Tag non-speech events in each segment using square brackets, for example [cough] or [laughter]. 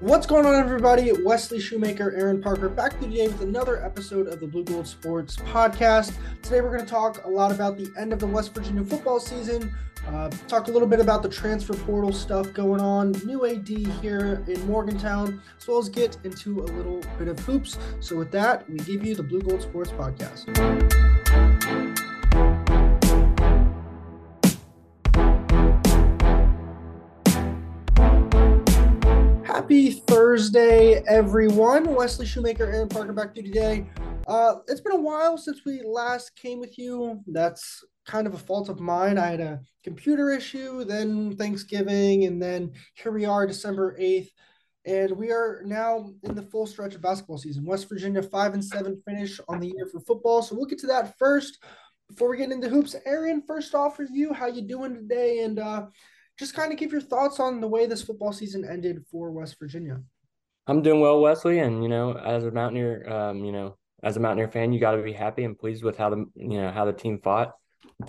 What's going on, everybody? Wesley Shoemaker, Aaron Parker, back today with another episode of the Blue Gold Sports podcast. Today, we're going to talk a lot about the end of the West Virginia football season, uh, talk a little bit about the transfer portal stuff going on, new AD here in Morgantown, as well as get into a little bit of hoops. So, with that, we give you the Blue Gold Sports podcast. Thursday, everyone. Wesley Shoemaker, Aaron Parker back to you today. Uh, it's been a while since we last came with you. That's kind of a fault of mine. I had a computer issue, then Thanksgiving, and then here we are, December 8th. And we are now in the full stretch of basketball season. West Virginia five and seven finish on the year for football. So we'll get to that first before we get into hoops. Aaron, first off for you, how you doing today? And uh, just kind of give your thoughts on the way this football season ended for West Virginia. I'm doing well, Wesley, and you know, as a Mountaineer, um, you know, as a Mountaineer fan, you got to be happy and pleased with how the you know how the team fought,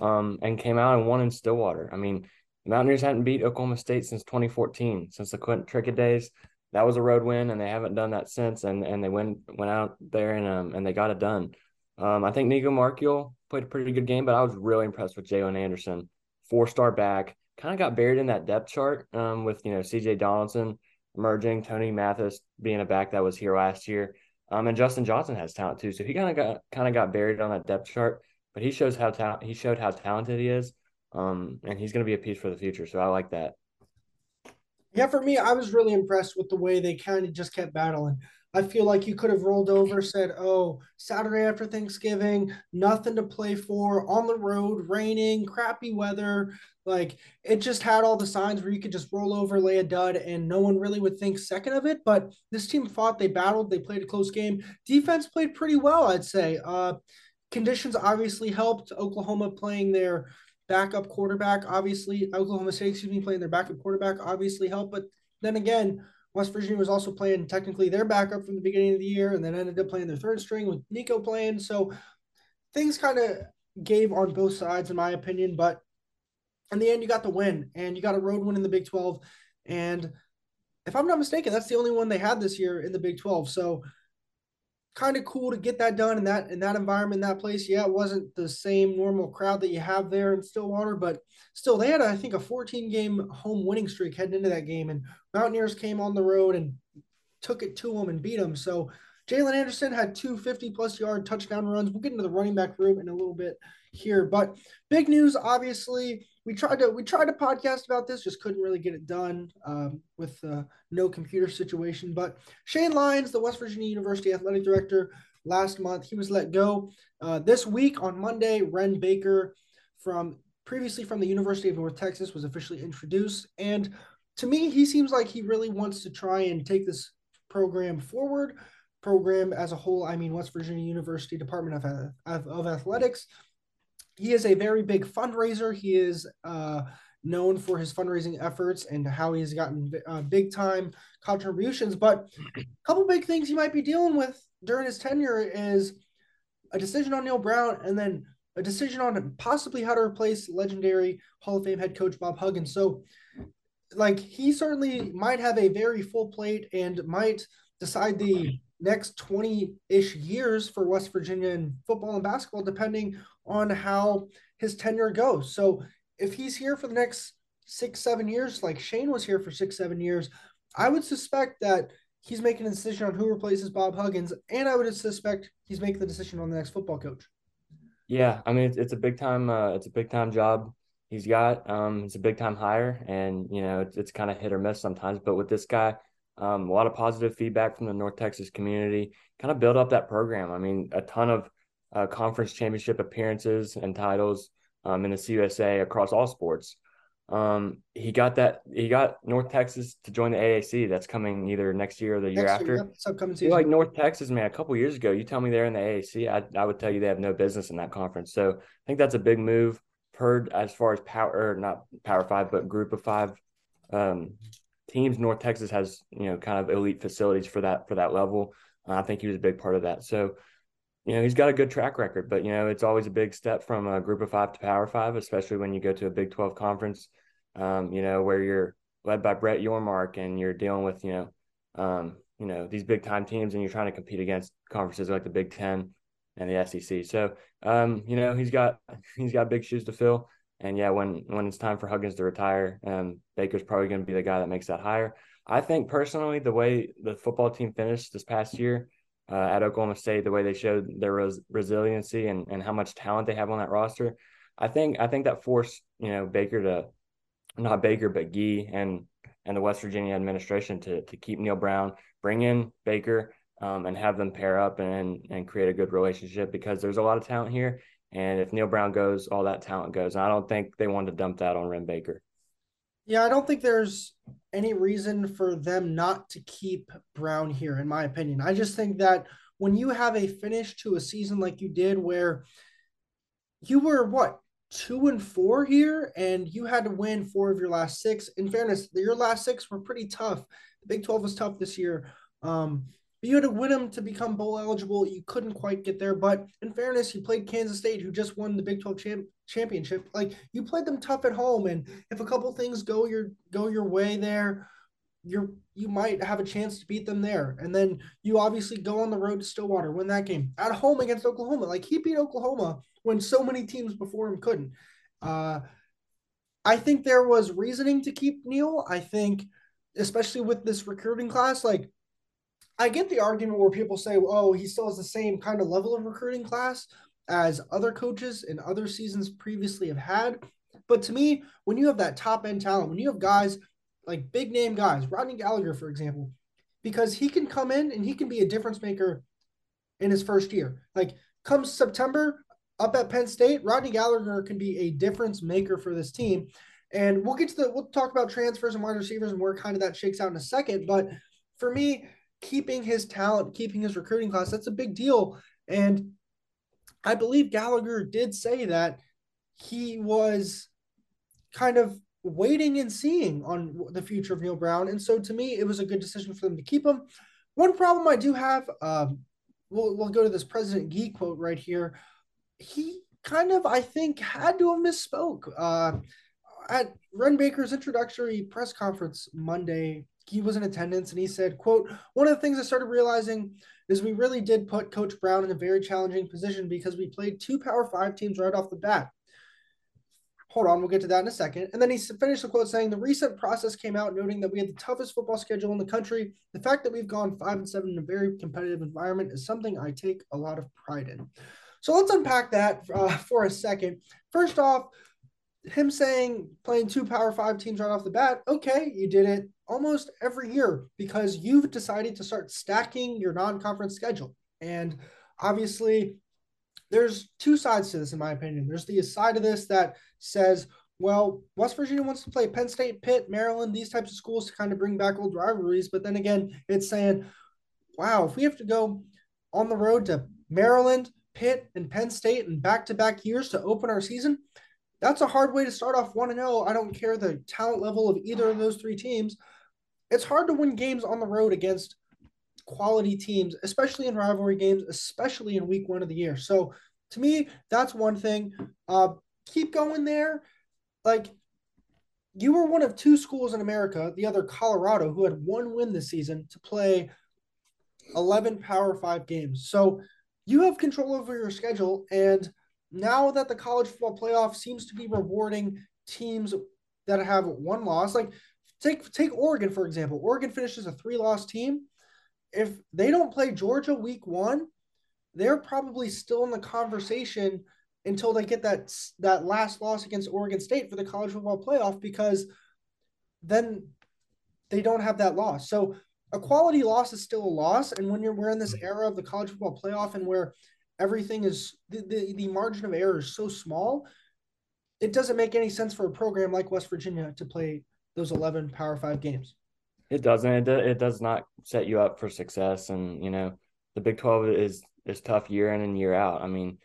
um, and came out and won in Stillwater. I mean, Mountaineers hadn't beat Oklahoma State since 2014, since the Clint Trickett days. That was a road win, and they haven't done that since. And and they went went out there and um and they got it done. Um, I think Nicco Marchiol played a pretty good game, but I was really impressed with Jalen Anderson, four star back kind of got buried in that depth chart um, with you know CJ Donaldson emerging, Tony Mathis being a back that was here last year, um, and Justin Johnson has talent too. So he kind of got kind of got buried on that depth chart, but he shows how ta- he showed how talented he is, um, and he's going to be a piece for the future. So I like that. Yeah, for me, I was really impressed with the way they kind of just kept battling. I feel like you could have rolled over, said, "Oh, Saturday after Thanksgiving, nothing to play for, on the road, raining, crappy weather." Like it just had all the signs where you could just roll over, lay a dud, and no one really would think second of it. But this team fought, they battled, they played a close game. Defense played pretty well, I'd say. Uh, conditions obviously helped. Oklahoma playing their backup quarterback, obviously Oklahoma State, excuse me, playing their backup quarterback obviously helped. But then again, West Virginia was also playing technically their backup from the beginning of the year, and then ended up playing their third string with Nico playing. So things kind of gave on both sides, in my opinion. But in the end, you got the win, and you got a road win in the Big 12. And if I'm not mistaken, that's the only one they had this year in the Big 12. So kind of cool to get that done in that in that environment, in that place. Yeah, it wasn't the same normal crowd that you have there in Stillwater, but still, they had I think a 14 game home winning streak heading into that game, and Mountaineers came on the road and took it to them and beat them. So Jalen Anderson had two 50 plus yard touchdown runs. We'll get into the running back room in a little bit here, but big news, obviously we tried to we tried to podcast about this, just couldn't really get it done um, with no computer situation. But Shane Lyons, the West Virginia University athletic director, last month he was let go. Uh, this week on Monday, Wren Baker from previously from the University of North Texas was officially introduced, and to me, he seems like he really wants to try and take this program forward. Program as a whole, I mean West Virginia University Department of, of, of Athletics he is a very big fundraiser. He is uh, known for his fundraising efforts and how he's gotten uh, big time contributions. But a couple big things he might be dealing with during his tenure is a decision on Neal Brown and then a decision on possibly how to replace legendary Hall of Fame head coach Bob Huggins. So, like, he certainly might have a very full plate and might decide the next 20 ish years for West Virginia in football and basketball, depending on how his tenure goes. So if he's here for the next six, seven years, like Shane was here for six, seven years, I would suspect that he's making a decision on who replaces Bob Huggins, and I would suspect he's making the decision on the next football coach. Yeah, I mean it's, it's a big time uh, it's a big time job he's got. Um, it's a big time hire, and you know it's, it's kind of hit or miss sometimes. But with this guy, um, a lot of positive feedback from the North Texas community. Kind of build up that program. I mean, a ton of uh, conference championship appearances and titles um, in the CUSA across all sports. Um, he got that. He got North Texas to join the AAC. That's coming either next year or the next year after. Year, upcoming season. Like North Texas, man. A couple years ago, you tell me they're in the AAC, I, I would tell you they have no business in that conference. So I think that's a big move. Heard as far as power, or not Power Five, but Group of Five um, teams. North Texas has you know kind of elite facilities for that for that level. Uh, I think he was a big part of that. So you know he's got a good track record, but you know it's always a big step from a Group of Five to Power Five, especially when you go to a Big Twelve conference. Um, you know where you're led by Brett Yormark and you're dealing with you know um, you know, these big time teams, and you're trying to compete against conferences like the Big Ten and the SEC. So, um, you know, he's got [laughs] he's got big shoes to fill. And yeah, when when it's time for Huggins to retire, um, Baker's probably going to be the guy that makes that hire. I think personally, the way the football team finished this past year uh, at Oklahoma State, the way they showed their res- resiliency and, and how much talent they have on that roster, I think I think that forced you know Baker to not Baker but Gee and and the West Virginia administration to to keep Neal Brown, bring in Baker, um, and have them pair up and and create a good relationship because there's a lot of talent here. And if Neal Brown goes, all that talent goes. And I don't think they want to dump that on Wren Baker. Yeah, I don't think there's any reason for them not to keep Brown here, in my opinion. I just think that when you have a finish to a season like you did, where you were what two and four here, and you had to win four of your last six. In fairness, your last six were pretty tough. The Big Twelve was tough this year. Um, you had to win them to become bowl eligible. You couldn't quite get there, but in fairness, you played Kansas State, who just won the Big Twelve champ- championship. Like you played them tough at home, and if a couple things go your go your way there, you're you might have a chance to beat them there. And then you obviously go on the road to Stillwater, win that game at home against Oklahoma. Like he beat Oklahoma when so many teams before him couldn't. Uh, I think there was reasoning to keep Neal. I think, especially with this recruiting class, like I get the argument where people say, "Oh, he still has the same kind of level of recruiting class as other coaches in other seasons previously have had." But to me, when you have that top end talent, when you have guys like big name guys, Rodney Gallagher, for example, because he can come in and he can be a difference maker in his first year. Like comes September up at Penn State, Rodney Gallagher can be a difference maker for this team. And we'll get to the we'll talk about transfers and wide receivers and where kind of that shakes out in a second. But for me, keeping his talent, keeping his recruiting class, that's a big deal. And I believe Gallagher did say that he was kind of waiting and seeing on the future of Neal Brown. And so to me, it was a good decision for them to keep him. One problem I do have, um, we'll, we'll go to this President Gee quote right here. He kind of, I think, had to have misspoke. Uh, at Wren Baker's introductory press conference Monday, he was in attendance and he said, quote, one of the things I started realizing is we really did put Coach Brown in a very challenging position because we played two Power Five teams right off the bat. Hold on, we'll get to that in a second. And then he finished the quote saying, The recent process came out noting that we had the toughest football schedule in the country. The fact that we've gone five and seven in a very competitive environment is something I take a lot of pride in. So let's unpack that uh, [laughs] for a second. First off, him saying playing two power five teams right off the bat, okay, you did it almost every year because you've decided to start stacking your non conference schedule. And obviously, there's two sides to this, in my opinion. There's the side of this that says, well, West Virginia wants to play Penn State, Pitt, Maryland, these types of schools to kind of bring back old rivalries. But then again, it's saying, wow, if we have to go on the road to Maryland, Pitt, and Penn State in back to back years to open our season, that's a hard way to start off 1 0. I don't care the talent level of either of those three teams. It's hard to win games on the road against quality teams, especially in rivalry games, especially in week one of the year. So to me, that's one thing. Uh, keep going there. Like you were one of two schools in America, the other Colorado, who had one win this season to play 11 Power Five games. So you have control over your schedule. And now that the college football playoff seems to be rewarding teams that have one loss, like take take Oregon for example. Oregon finishes a three loss team if they don't play Georgia week one, they're probably still in the conversation until they get that that last loss against Oregon State for the college football playoff because then they don't have that loss. So a quality loss is still a loss. And when you're we're in this era of the college football playoff and where everything is the, the, the margin of error is so small, it doesn't make any sense for a program like West Virginia to play those 11 Power Five games. It doesn't. It, do, it does not set you up for success. And you know, the Big Twelve is is tough year in and year out. I mean,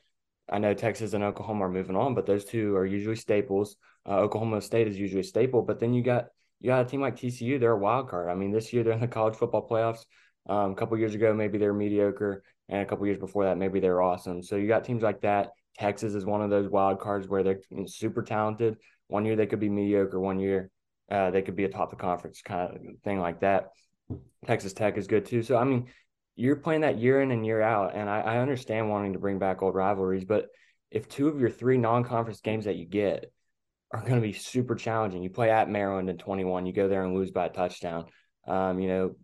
I know Texas and Oklahoma are moving on, but those two are usually staples. Uh, Oklahoma State is usually a staple, but then you got you got a team like TCU. They're a wild card. I mean, this year they're in the college football playoffs. Um, a couple years ago, maybe they're mediocre, and a couple years before that, maybe they're awesome. So you got teams like that. Texas is one of those wild cards where they're super talented. One year they could be mediocre. One year uh, they could be atop the conference kind of thing like that. Texas Tech is good too. So I mean, you're playing that year in and year out, and I, I understand wanting to bring back old rivalries, but if two of your three non-conference games that you get are going to be super challenging, you play at Maryland in 21, you go there and lose by a touchdown. Um, you know,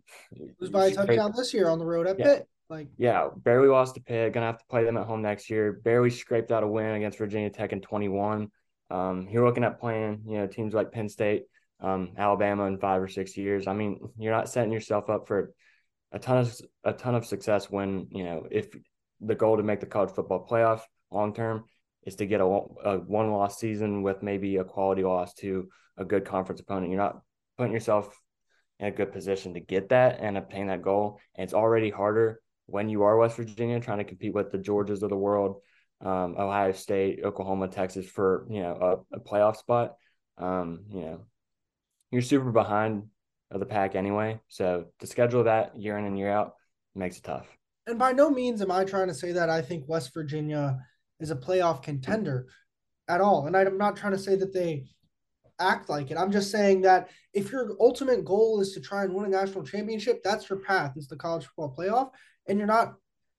lose by a touchdown this year on the road at yeah. Pitt. Like, yeah, barely lost to Pitt. Gonna have to play them at home next year. Barely scraped out a win against Virginia Tech in 21. Um, you're looking at playing, you know, teams like Penn State, um, Alabama in five or six years. I mean, you're not setting yourself up for a ton of a ton of success when you know if the goal to make the college football playoff long term is to get a, a one loss season with maybe a quality loss to a good conference opponent. You're not putting yourself in a good position to get that and obtain that goal. And it's already harder when you are West Virginia trying to compete with the Georgias of the world, um, Ohio State, Oklahoma, Texas for you know a, a playoff spot. Um, you know, you're super behind of the pack anyway. So to schedule that year in and year out makes it tough. And by no means am I trying to say that I think West Virginia is a playoff contender at all. And I'm not trying to say that they act like it. I'm just saying that if your ultimate goal is to try and win a national championship, that's your path is the college football playoff. And you're not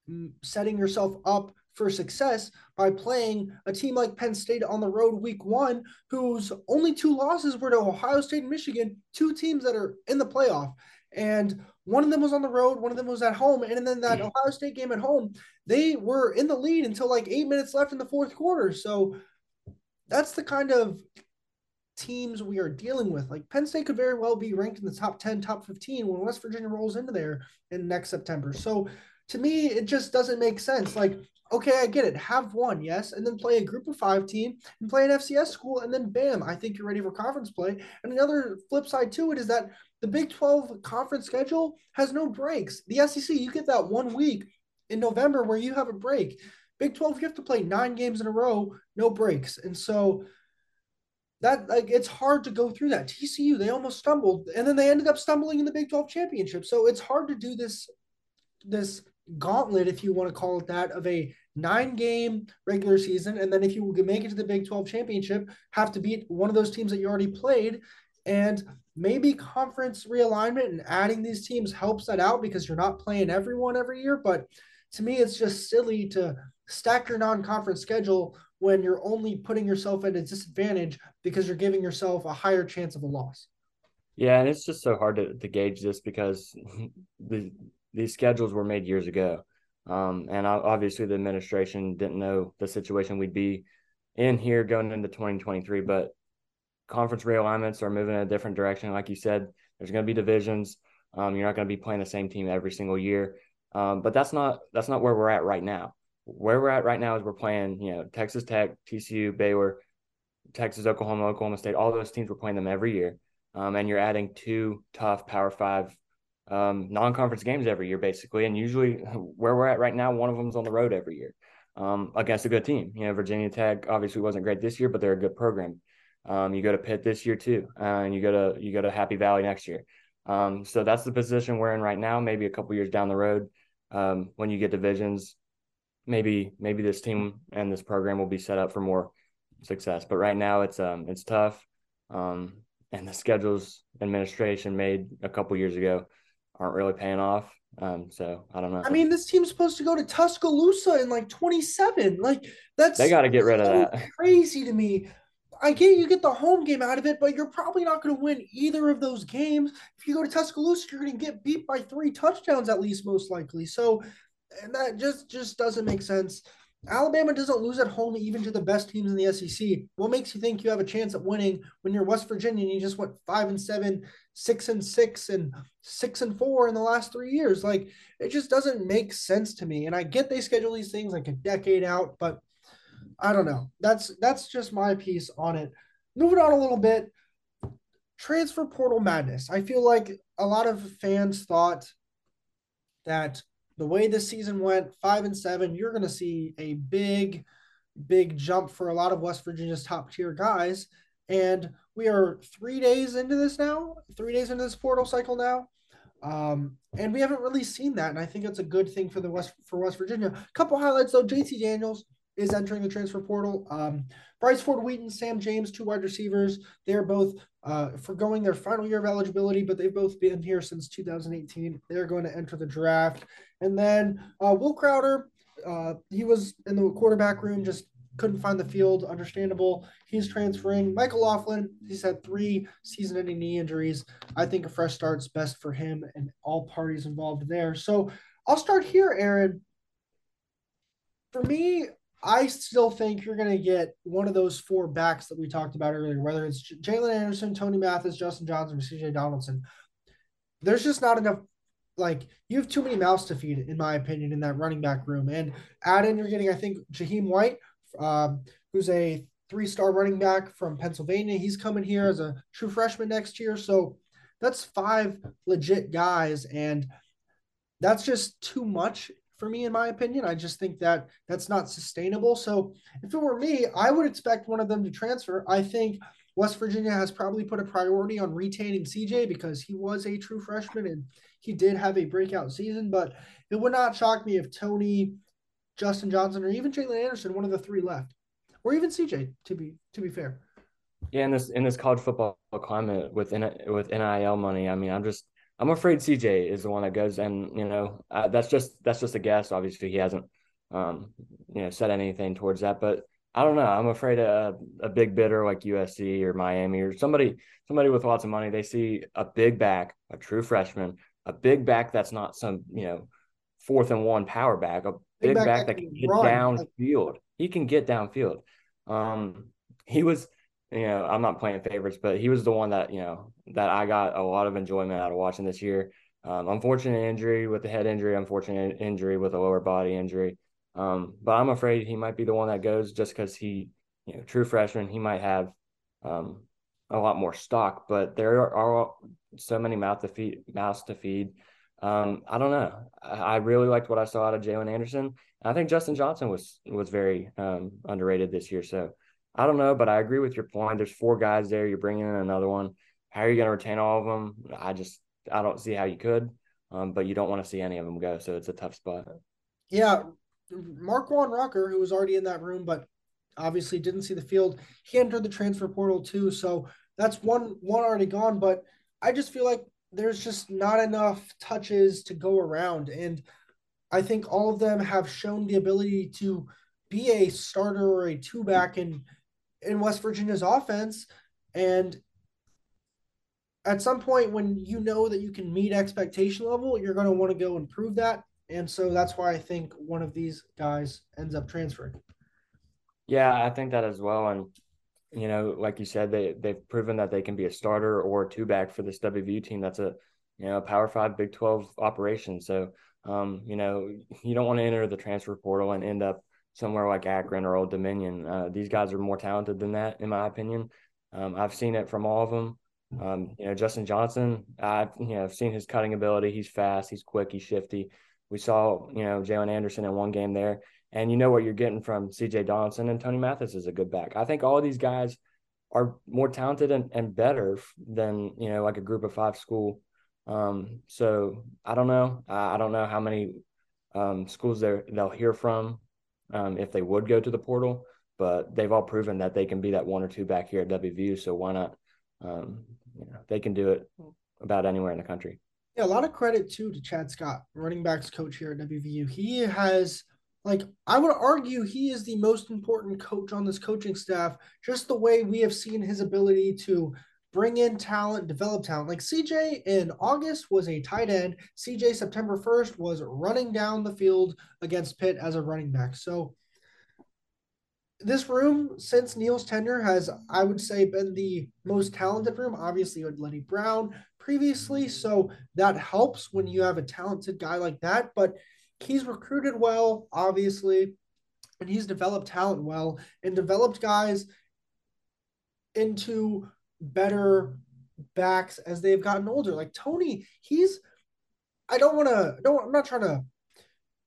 mm, setting yourself up for success by playing a team like Penn State on the road week one, whose only two losses were to Ohio State and Michigan, two teams that are in the playoff. And one of them was on the road, one of them was at home. And then that Ohio State game at home, they were in the lead until like eight minutes left in the fourth quarter. So that's the kind of teams we are dealing with. Like Penn State could very well be ranked in the top 10, top 15 when West Virginia rolls into there in next September. So to me, it just doesn't make sense. Like okay, I get it. Have one, yes, and then play a group of five team and play an FCS school, and then bam, I think you're ready for conference play. And another flip side to it is that the Big 12 conference schedule has no breaks. The SEC, you get that one week in November where you have a break. Big 12, you have to play nine games in a row, no breaks. And so that like it's hard to go through that. TCU, they almost stumbled, and then they ended up stumbling in the Big 12 championship. So it's hard to do this this gauntlet, if you want to call it that, of a nine game regular season. And then if you make it to the Big 12 championship, have to beat one of those teams that you already played. And maybe conference realignment and adding these teams helps that out because you're not playing everyone every year. But to me, it's just silly to stack your non conference schedule when you're only putting yourself at a disadvantage because you're giving yourself a higher chance of a loss. Yeah, and it's just so hard to, to gauge this because [laughs] the these schedules were made years ago. Um, and obviously, the administration didn't know the situation we'd be in here going into 2023. But conference realignments are moving in a different direction. Like you said, there's going to be divisions. Um, you're not going to be playing the same team every single year. Um, but that's not that's not where we're at right now. Where we're at right now is we're playing, you know, Texas Tech, TCU, Baylor, Texas, Oklahoma, Oklahoma State. All those teams we're playing them every year, um, and you're adding two tough Power Five um, non-conference games every year, basically. And usually, where we're at right now, one of them's on the road every year um, against a good team. You know, Virginia Tech obviously wasn't great this year, but they're a good program. Um, you go to Pitt this year too, uh, and you go to you go to Happy Valley next year. Um, so that's the position we're in right now. Maybe a couple years down the road, um, when you get divisions, maybe maybe this team and this program will be set up for more success. But right now, it's um it's tough, um, and the schedules administration made a couple years ago aren't really paying off. Um, so I don't know. I mean, this team's supposed to go to Tuscaloosa in like 27. Like that's they got to get rid of that. Crazy to me. I get you get the home game out of it, but you're probably not going to win either of those games. If you go to Tuscaloosa, you're going to get beat by three touchdowns at least, most likely. So, and that just just doesn't make sense. Alabama doesn't lose at home even to the best teams in the SEC. What makes you think you have a chance at winning when you're West Virginia and you just went five and seven, six and six, and six and four in the last three years? Like it just doesn't make sense to me. And I get they schedule these things like a decade out, but I don't know. That's that's just my piece on it. Moving on a little bit, transfer portal madness. I feel like a lot of fans thought that the way this season went, five and seven, you're going to see a big, big jump for a lot of West Virginia's top tier guys. And we are three days into this now, three days into this portal cycle now. Um, and we haven't really seen that. And I think it's a good thing for the West for West Virginia. A couple highlights though, JC Daniels, is entering the transfer portal. Um, Bryce Ford Wheaton, Sam James, two wide receivers. They're both uh, forgoing their final year of eligibility, but they've both been here since 2018. They're going to enter the draft. And then uh, Will Crowder, uh, he was in the quarterback room, just couldn't find the field. Understandable. He's transferring. Michael Laughlin, he's had three season ending knee injuries. I think a fresh start's best for him and all parties involved there. So I'll start here, Aaron. For me, I still think you're going to get one of those four backs that we talked about earlier, whether it's Jalen Anderson, Tony Mathis, Justin Johnson, or CJ Donaldson. There's just not enough. Like you have too many mouths to feed, in my opinion, in that running back room. And add in, you're getting, I think, Jahiem White, um, who's a three-star running back from Pennsylvania. He's coming here as a true freshman next year. So that's five legit guys, and that's just too much for me, in my opinion. I just think that that's not sustainable. So if it were me, I would expect one of them to transfer. I think West Virginia has probably put a priority on retaining CJ because he was a true freshman and he did have a breakout season. But it would not shock me if Tony, Justin Johnson, or even Jalen Anderson, one of the three left, or even CJ. To be to be fair. Yeah, in this in this college football climate with with NIL money, I mean, I'm just I'm afraid CJ is the one that goes, and you know uh, that's just that's just a guess. Obviously, he hasn't um, you know said anything towards that, but I don't know. I'm afraid a, a big bidder like USC or Miami or somebody somebody with lots of money, they see a big back, a true freshman, a big back that's not some you know fourth and one power back, a big, back, back, that can get run. downfield. He can get downfield. Um, he was you know, I'm not playing favorites, but he was the one that, you know, that I got a lot of enjoyment out of watching this year. Um, unfortunate injury with the head injury, unfortunate injury with a lower body injury. Um, but I'm afraid he might be the one that goes just because he, you know, true freshman, he might have um, a lot more stock, but there are so many mouth to feed, mouths to feed. Um, I don't know. I, I, really liked what I saw out of Jalen Anderson. I think Justin Johnson was was very um, underrated this year. So I don't know, but I agree with your point. There's four guys there. You're bringing in another one. How are you going to retain all of them? I just I don't see how you could. Um, but you don't want to see any of them go, so it's a tough spot. Yeah, Marquan Rocker, who was already in that room, but obviously didn't see the field. He entered the transfer portal too, so that's one one already gone. But I just feel like there's just not enough touches to go around, and I think all of them have shown the ability to be a starter or a two back in in West Virginia's offense. And at some point, when you know that you can meet expectation level, you're going to want to go and prove that. And so that's why I think one of these guys ends up transferring. Yeah, I think that as well. And, you know, like you said, they, they've proven that they can be a starter or a two back for this WVU team. That's a, you know, a Power Five, Big 12 operation. So, um, you know, you don't want to enter the transfer portal and end up somewhere like Akron or Old Dominion. Uh, these guys are more talented than that, in my opinion. Um, I've seen it from all of them. Um, you know, Justin Johnson, I've you know I've seen his cutting ability. He's fast, he's quick, he's shifty. We saw you know Jalen Anderson in one game there, and you know what you're getting from C.J. Donaldson and Tony Mathis is a good back. I think all of these guys are more talented and, and better than you know like a group of five school. Um, so I don't know. I, I don't know how many um, schools they they'll hear from um, if they would go to the portal, but they've all proven that they can be that one or two back here at WVU. So why not? Um, you know, they can do it about anywhere in the country. Yeah, a lot of credit too to Chad Scott, running backs coach here at WVU. He has like I would argue he is the most important coach on this coaching staff, just the way we have seen his ability to bring in talent, develop talent. Like CJ in August was a tight end. CJ September 1st was running down the field against Pitt as a running back. So this room since Neal's tenure has, I would say, been the most talented room. Obviously, with Leddie Brown previously, so that helps when you have a talented guy like that. But he's recruited well, obviously, and he's developed talent well and developed guys into better backs as they've gotten older. Like Tony, he's I don't want to don't I'm not trying to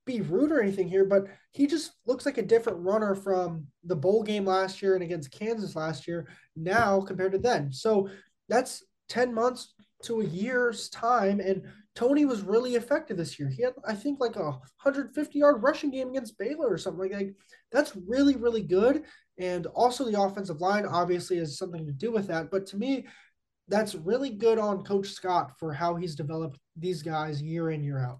be rude or anything here, but he just looks like a different runner from the bowl game last year and against Kansas last year now compared to then. So that's 10 months, to a year's time. And Tony was really effective this year. He had, I think, like a 150 yard rushing game against Baylor or something like that. That's really, really good. And also, the offensive line obviously has something to do with that. But to me, that's really good on Coach Scott for how he's developed these guys year in, year out.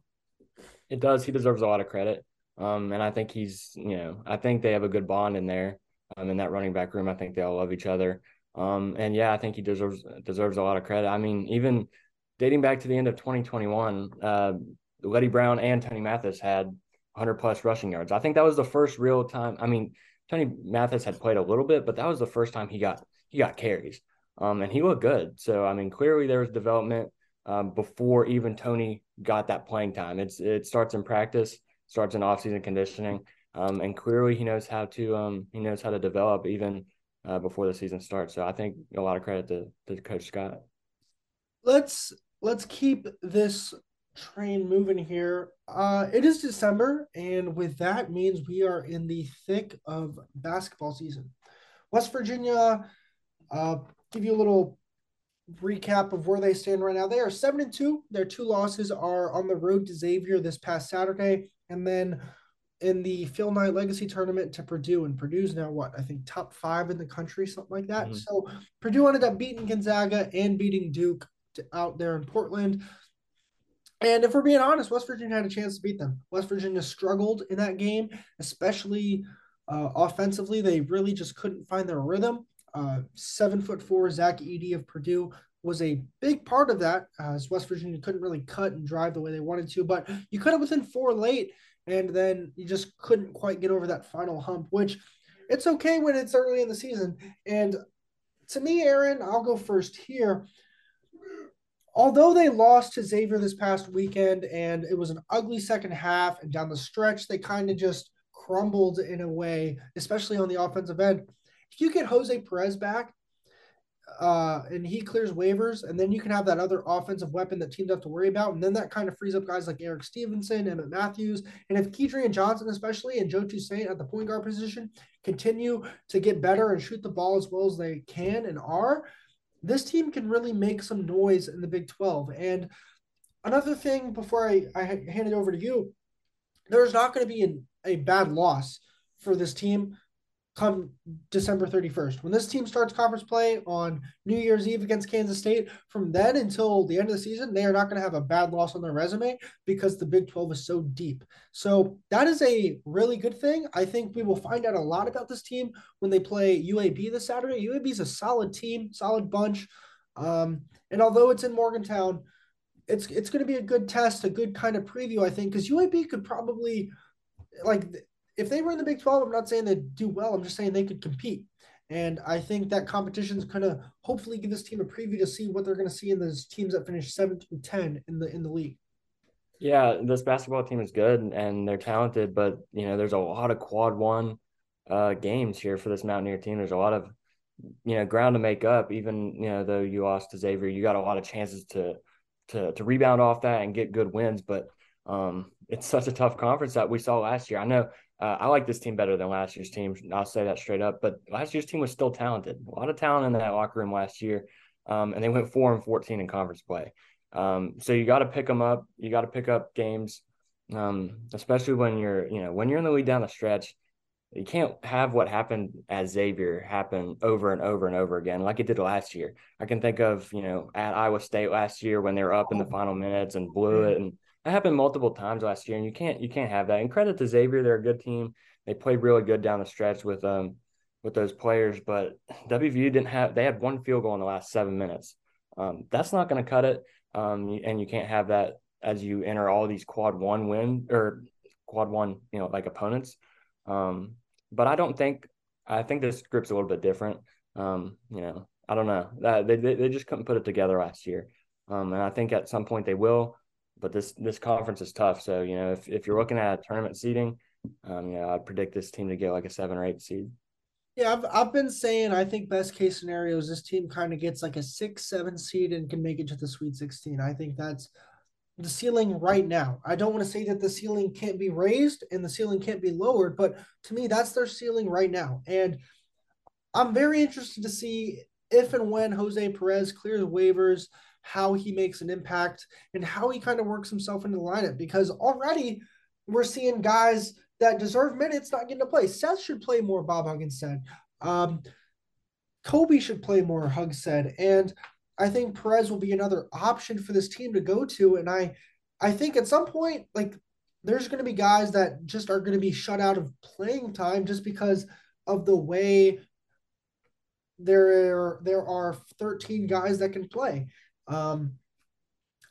It does. He deserves a lot of credit. Um, and I think he's, you know, I think they have a good bond in there. Um, in that running back room, I think they all love each other. Um, and yeah, I think he deserves deserves a lot of credit. I mean, even dating back to the end of 2021, uh, Leddie Brown and Tony Mathis had 100 plus rushing yards. I think that was the first real time. I mean, Tony Mathis had played a little bit, but that was the first time he got he got carries. Um, and he looked good. So I mean, clearly there was development um, before even Tony got that playing time. It's it starts in practice, starts in offseason conditioning, um, and clearly he knows how to um, he knows how to develop even uh, before the season starts. So I think a lot of credit to, to Coach Scott. Let's let's keep this train moving here. Uh, it is December, and with that means we are in the thick of basketball season. West Virginia, uh, give you a little recap of where they stand right now. They are seven and two. Their two losses are on the road to Xavier this past Saturday, and then in the Phil Knight Legacy Tournament to Purdue. And Purdue's now what I think top five in the country, something like that. Mm-hmm. So Purdue ended up beating Gonzaga and beating Duke out there in Portland. And if we're being honest, West Virginia had a chance to beat them. West Virginia struggled in that game, especially uh, offensively. They really just couldn't find their rhythm. Uh, seven foot four Zach Edey of Purdue was a big part of that, uh, as West Virginia couldn't really cut and drive the way they wanted to. But you cut it within four late, and then you just couldn't quite get over that final hump. Which it's okay when it's early in the season. And to me, Aaron, I'll go first here although they lost to Xavier this past weekend and it was an ugly second half and down the stretch they kind of just crumbled in a way, especially on the offensive end. If you get Jose Perez back uh, and he clears waivers, and then you can have that other offensive weapon that teams have to worry about, and then that kind of frees up guys like Erik Stevenson, Emmitt Matthews, and if Kedrian Johnson, especially, and Joe Toussaint at the point guard position continue to get better and shoot the ball as well as they can and are, this team can really make some noise in the Big 12. And another thing before I, I hand it over to you, there's not going to be an, a bad loss for this team come December 31st. When this team starts conference play on New Year's Eve against Kansas State, from then until the end of the season, they are not going to have a bad loss on their resume because the Big 12 is so deep. So that is a really good thing. I think we will find out a lot about this team when they play UAB this Saturday. UAB is a solid team, solid bunch. Um, and although it's in Morgantown, it's it's going to be a good test, a good kind of preview, I think, because UAB could probably like if they were in the Big 12, I'm not saying they'd do well. I'm just saying they could compete. And I think that competition is going to hopefully give this team a preview to see what they're going to see in those teams that finish seven to ten in the in the league. Yeah, this basketball team is good and they're talented, but you know, there's a lot of quad one uh, games here for this Mountaineer team. There's a lot of you know ground to make up. Even you know though you lost to Xavier, you got a lot of chances to to to rebound off that and get good wins. But um, it's such a tough conference that we saw last year. I know uh, I like this team better than last year's team. I'll say that straight up. But last year's team was still talented. A lot of talent in that locker room last year, um, and they went four and fourteen in conference play. Um, so you got to pick them up. You got to pick up games, um, especially when you're you know when you're in the lead down the stretch. You can't have what happened at Xavier happen over and over and over again, like it did last year. I can think of you know at Iowa State last year when they were up in the final minutes and blew it, and that happened multiple times last year, and you can't you can't have that. And credit to Xavier, they're a good team. They played really good down the stretch with um with those players, but [laughs] WVU didn't have they had one field goal in the last seven minutes. Um, that's not going to cut it. Um, and you can't have that as you enter all these quad one win or quad one, you know, like opponents. Um, but I don't think I think this group's a little bit different. Um, you know, I don't know. That they they just couldn't put it together last year. Um, and I think at some point they will but this this conference is tough. So you know, if if you're looking at tournament seeding, um, you know, I'd predict this team to get like a seven or eight seed. Yeah, I've I've been saying I think best case scenario is this team kind of gets like a six, seven seed and can make it to the Sweet 16. I think that's the ceiling right now. I don't want to say that the ceiling can't be raised and the ceiling can't be lowered, but to me, that's their ceiling right now. And I'm very interested to see if and when Jose Perez clears waivers how he makes an impact and how he kind of works himself into the lineup because already we're seeing guys that deserve minutes not getting to play. Seth should play more, Bob Huggins said. Um, Kobe should play more, Hug said. And I think Perez will be another option for this team to go to. And I I think at some point, like there's going to be guys that just are going to be shut out of playing time just because of the way there are there are 13 guys that can play. Um,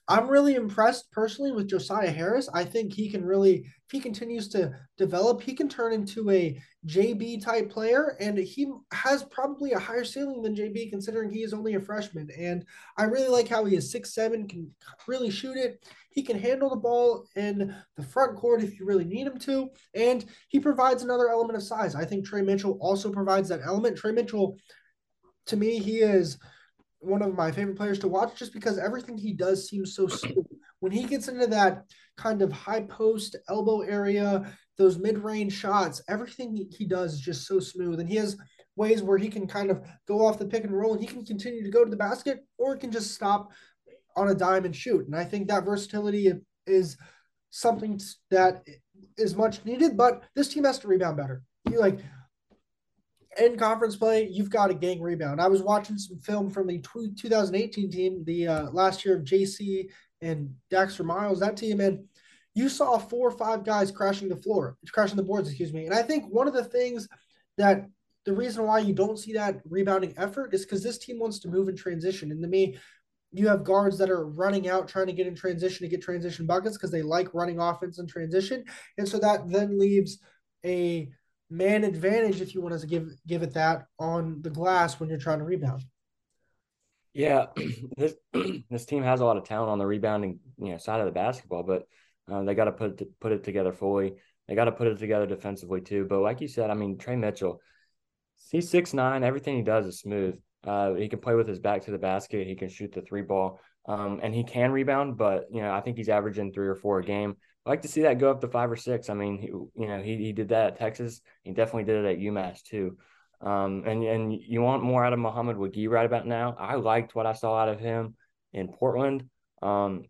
I'm really impressed personally with Josiah Harris. I think he can really, if he continues to develop, he can turn into a JB type player, and he has probably a higher ceiling than JB considering he is only a freshman. And I really like how he is six seven, can really shoot it. He can handle the ball in the front court if you really need him to, and he provides another element of size. I think Tre Mitchell also provides that element. Tre Mitchell, to me, he is one of my favorite players to watch just because everything he does seems so smooth. When he gets into that kind of high post elbow area, those mid range shots, everything he does is just so smooth. And he has ways where he can kind of go off the pick and roll and he can continue to go to the basket or can just stop on a dime and shoot. And I think that versatility is something that is much needed, but this team has to rebound better. You like in conference play, you've got a gang rebound. I was watching some film from the 2018 team, the uh, last year of JC and Daxter Miles, that team, and you saw four or five guys crashing the floor, crashing the boards, excuse me. And I think one of the things that the reason why you don't see that rebounding effort is because this team wants to move in transition. And to me, you have guards that are running out trying to get in transition to get transition buckets because they like running offense in transition. And so that then leaves a man advantage, if you want us to give give it that, on the glass when you're trying to rebound. Yeah, [clears throat] this [clears throat] this team has a lot of talent on the rebounding you know side of the basketball, but uh, they got to put it, put it together fully. They got to put it together defensively too. But like you said, I mean Tre Mitchell, he's six nine. Everything he does is smooth. Uh, he can play with his back to the basket. He can shoot the three ball, um, and he can rebound. But you know, I think he's averaging three or four a game. I like to see that go up to five or six. I mean, he, you know, he he did that at Texas. He definitely did it at UMass too. Um, and and you want more out of Mohamed Wague right about now. I liked what I saw out of him in Portland. Um,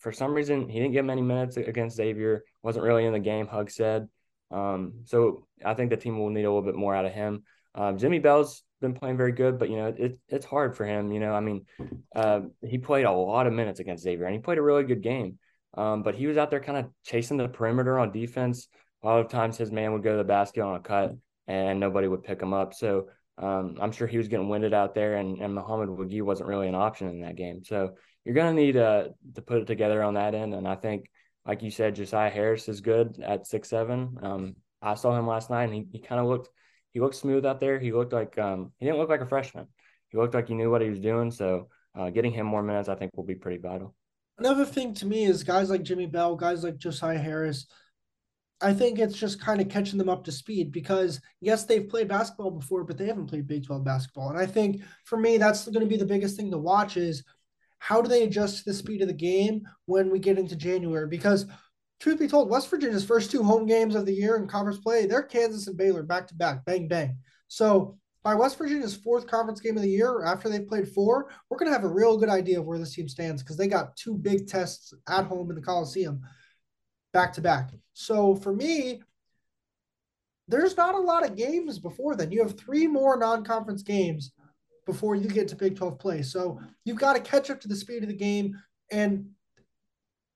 for some reason, he didn't get many minutes against Xavier. wasn't really in the game. Hug said. Um, so I think the team will need a little bit more out of him. Um, Jimmy Bell's been playing very good, but you know it, it's hard for him. You know, I mean, uh, he played a lot of minutes against Xavier, and he played a really good game. Um, but he was out there kind of chasing the perimeter on defense. A lot of times, his man would go to the basket on a cut, and nobody would pick him up. So um, I'm sure he was getting winded out there, and, and Mohamed Wague wasn't really an option in that game. So you're going to need uh, to put it together on that end. And I think, like you said, Josiah Harris is good at six seven. Um, I saw him last night, and he, he kind of looked – he looked smooth out there. He looked like um, he didn't look like a freshman. He looked like he knew what he was doing. So uh, getting him more minutes, I think, will be pretty vital. Another thing to me is guys like Jimmy Bell, guys like Josiah Harris. I think it's just kind of catching them up to speed because yes, they've played basketball before, but they haven't played Big 12 basketball. And I think for me, that's going to be the biggest thing to watch is how do they adjust to the speed of the game when we get into January? Because truth be told, West Virginia's first two home games of the year in conference play, they're Kansas and Baylor back to back, bang, bang. So by West Virginia's fourth conference game of the year, after they've played four, we're going to have a real good idea of where this team stands because they got two big tests at home in the Coliseum back to back. So for me, there's not a lot of games before then. You have three more non conference games before you get to Big 12 play. So you've got to catch up to the speed of the game. And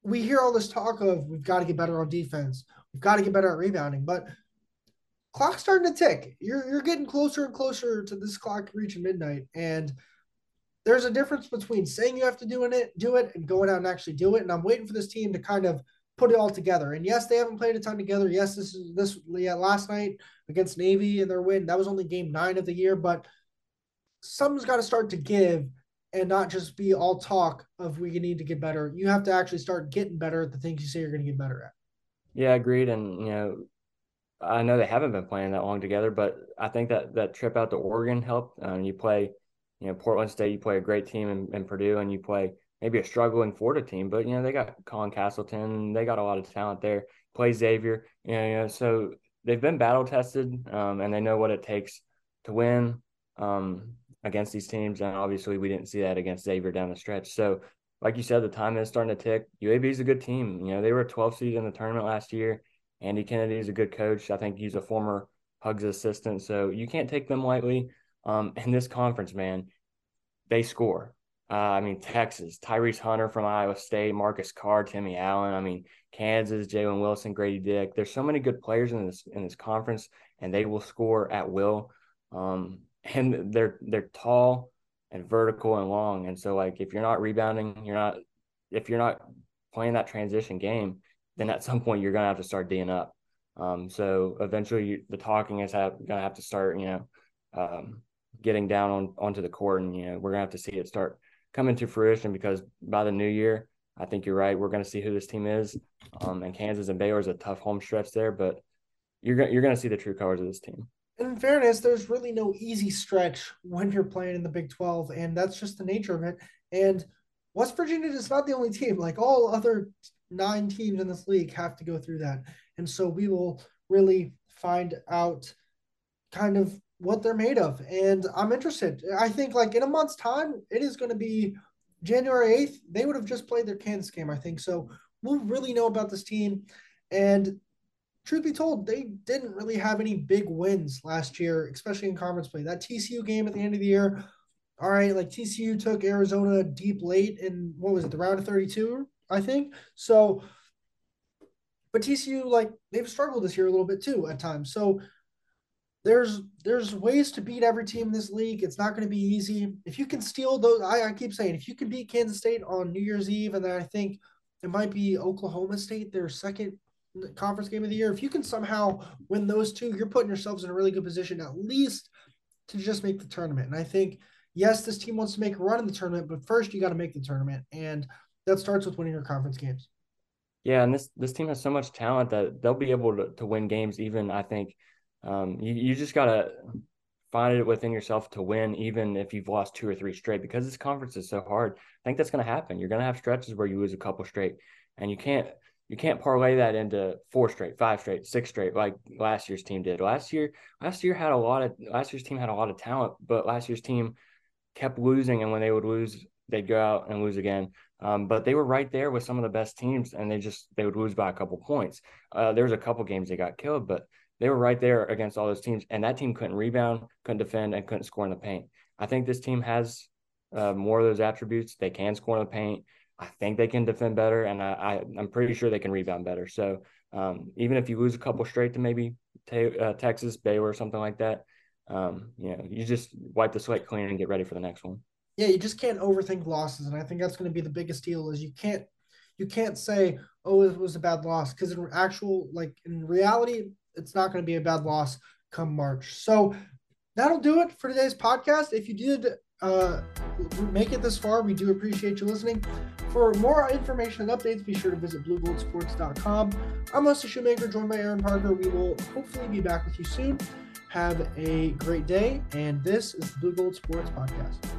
we hear all this talk of we've got to get better on defense, we've got to get better at rebounding, but clock's starting to tick. You're you're getting closer and closer to this clock reaching midnight, and there's a difference between saying you have to do it, do it, and going out and actually do it. And I'm waiting for this team to kind of put it all together. And yes, they haven't played a ton together. Yes, this is this yeah, last night against Navy and their win. That was only game nine of the year, but something's got to start to give and not just be all talk of we need to get better. You have to actually start getting better at the things you say you're going to get better at. Yeah, agreed. And you know, I know they haven't been playing that long together, but I think that that trip out to Oregon helped. Um, you play, you know, Portland State. You play a great team in, in Purdue, and you play maybe a struggling Florida team, but you know they got Colin Castleton. They got a lot of talent there. Play Xavier. You know, you know so they've been battle tested, um, and they know what it takes to win. Um, against these teams, and obviously we didn't see that against Xavier down the stretch. So, like you said, the time is starting to tick. UAB is a good team. You know, they were a 12 seed in the tournament last year. Andy Kennedy is a good coach. I think he's a former Hugs assistant, so you can't take them lightly. Um, in this conference, man, they score. Uh, I mean, Texas, Tyrese Hunter from Iowa State, Marcus Carr, Timmy Allen. I mean, Kansas, Jalen Wilson, Grady Dick. There's so many good players in this in this conference, and they will score at will. Um, [laughs] and they're they're tall and vertical and long. And so, like, if you're not rebounding, you're not if you're not playing that transition game, then at some point you're gonna have to start D'ing up. Um, so eventually, you, the talking is gonna have to start. You know, um, getting down on onto the court, and you know, we're gonna have to see it start coming to fruition because by the new year, I think you're right. We're going to see who this team is. Um, and Kansas and Baylor is a tough home stretch there, but you're going you're going to see the true colors of this team. In fairness, there's really no easy stretch when you're playing in the Big 12, and that's just the nature of it. And West Virginia is not the only team. Like all other nine teams in this league have to go through that. And so we will really find out kind of what they're made of. And I'm interested. I think like in a month's time, it is going to be January 8th. They would have just played their Kansas game, I think. So we'll really know about this team. And truth be told, they didn't really have any big wins last year, especially in conference play. That TCU game at the end of the year, all right, like TCU took Arizona deep late in what was it, the round of 32, I think. So, but TCU, like, they've struggled this year a little bit too at times. So, there's there's ways to beat every team in this league. It's not going to be easy. If you can steal those, I, I keep saying, if you can beat Kansas State on New Year's Eve, and then I think it might be Oklahoma State, their second conference game of the year. If you can somehow win those two, you're putting yourselves in a really good position, at least to just make the tournament. And I think, yes, this team wants to make a run in the tournament, but first you got to make the tournament, and that starts with winning your conference games. Yeah, and this this team has so much talent that they'll be able to, to win games. Even I think um, you, you just got to find it within yourself to win, even if you've lost two or three straight, because this conference is so hard. I think that's to happen. You're to have stretches where you lose a couple straight, and you can't you can't parlay that into four straight, five straight, six straight, like last year's team did. Last year, last year had a lot of last year's team had a lot of talent, but last year's team kept losing, and when they would lose, they'd go out and lose again. Um, but they were right there with some of the best teams, and they just they would lose by a couple points. Uh, there was a couple games they got killed, but they were right there against all those teams, and that team couldn't rebound, couldn't defend, and couldn't score in the paint. I think this team has uh, more of those attributes. They can score in the paint. I think they can defend better, and I, I am pretty sure they can rebound better. So um, even if you lose a couple straight to maybe te- uh, Texas, Baylor, or something like that, um, you know, you just wipe the slate clean and get ready for the next one. Yeah, you just can't overthink losses, and I think that's going to be the biggest deal. Is you can't you can't say, oh, it was a bad loss, because in actual like in reality, it's not going to be a bad loss come March. So that'll do it for today's podcast. If you did uh, make it this far, we do appreciate you listening. For more information and updates, be sure to visit bluegoldsports.com. I'm Wesley Shoemaker, joined by Aaron Parker. We will hopefully be back with you soon. Have a great day, and this is the Blue Gold Sports Podcast.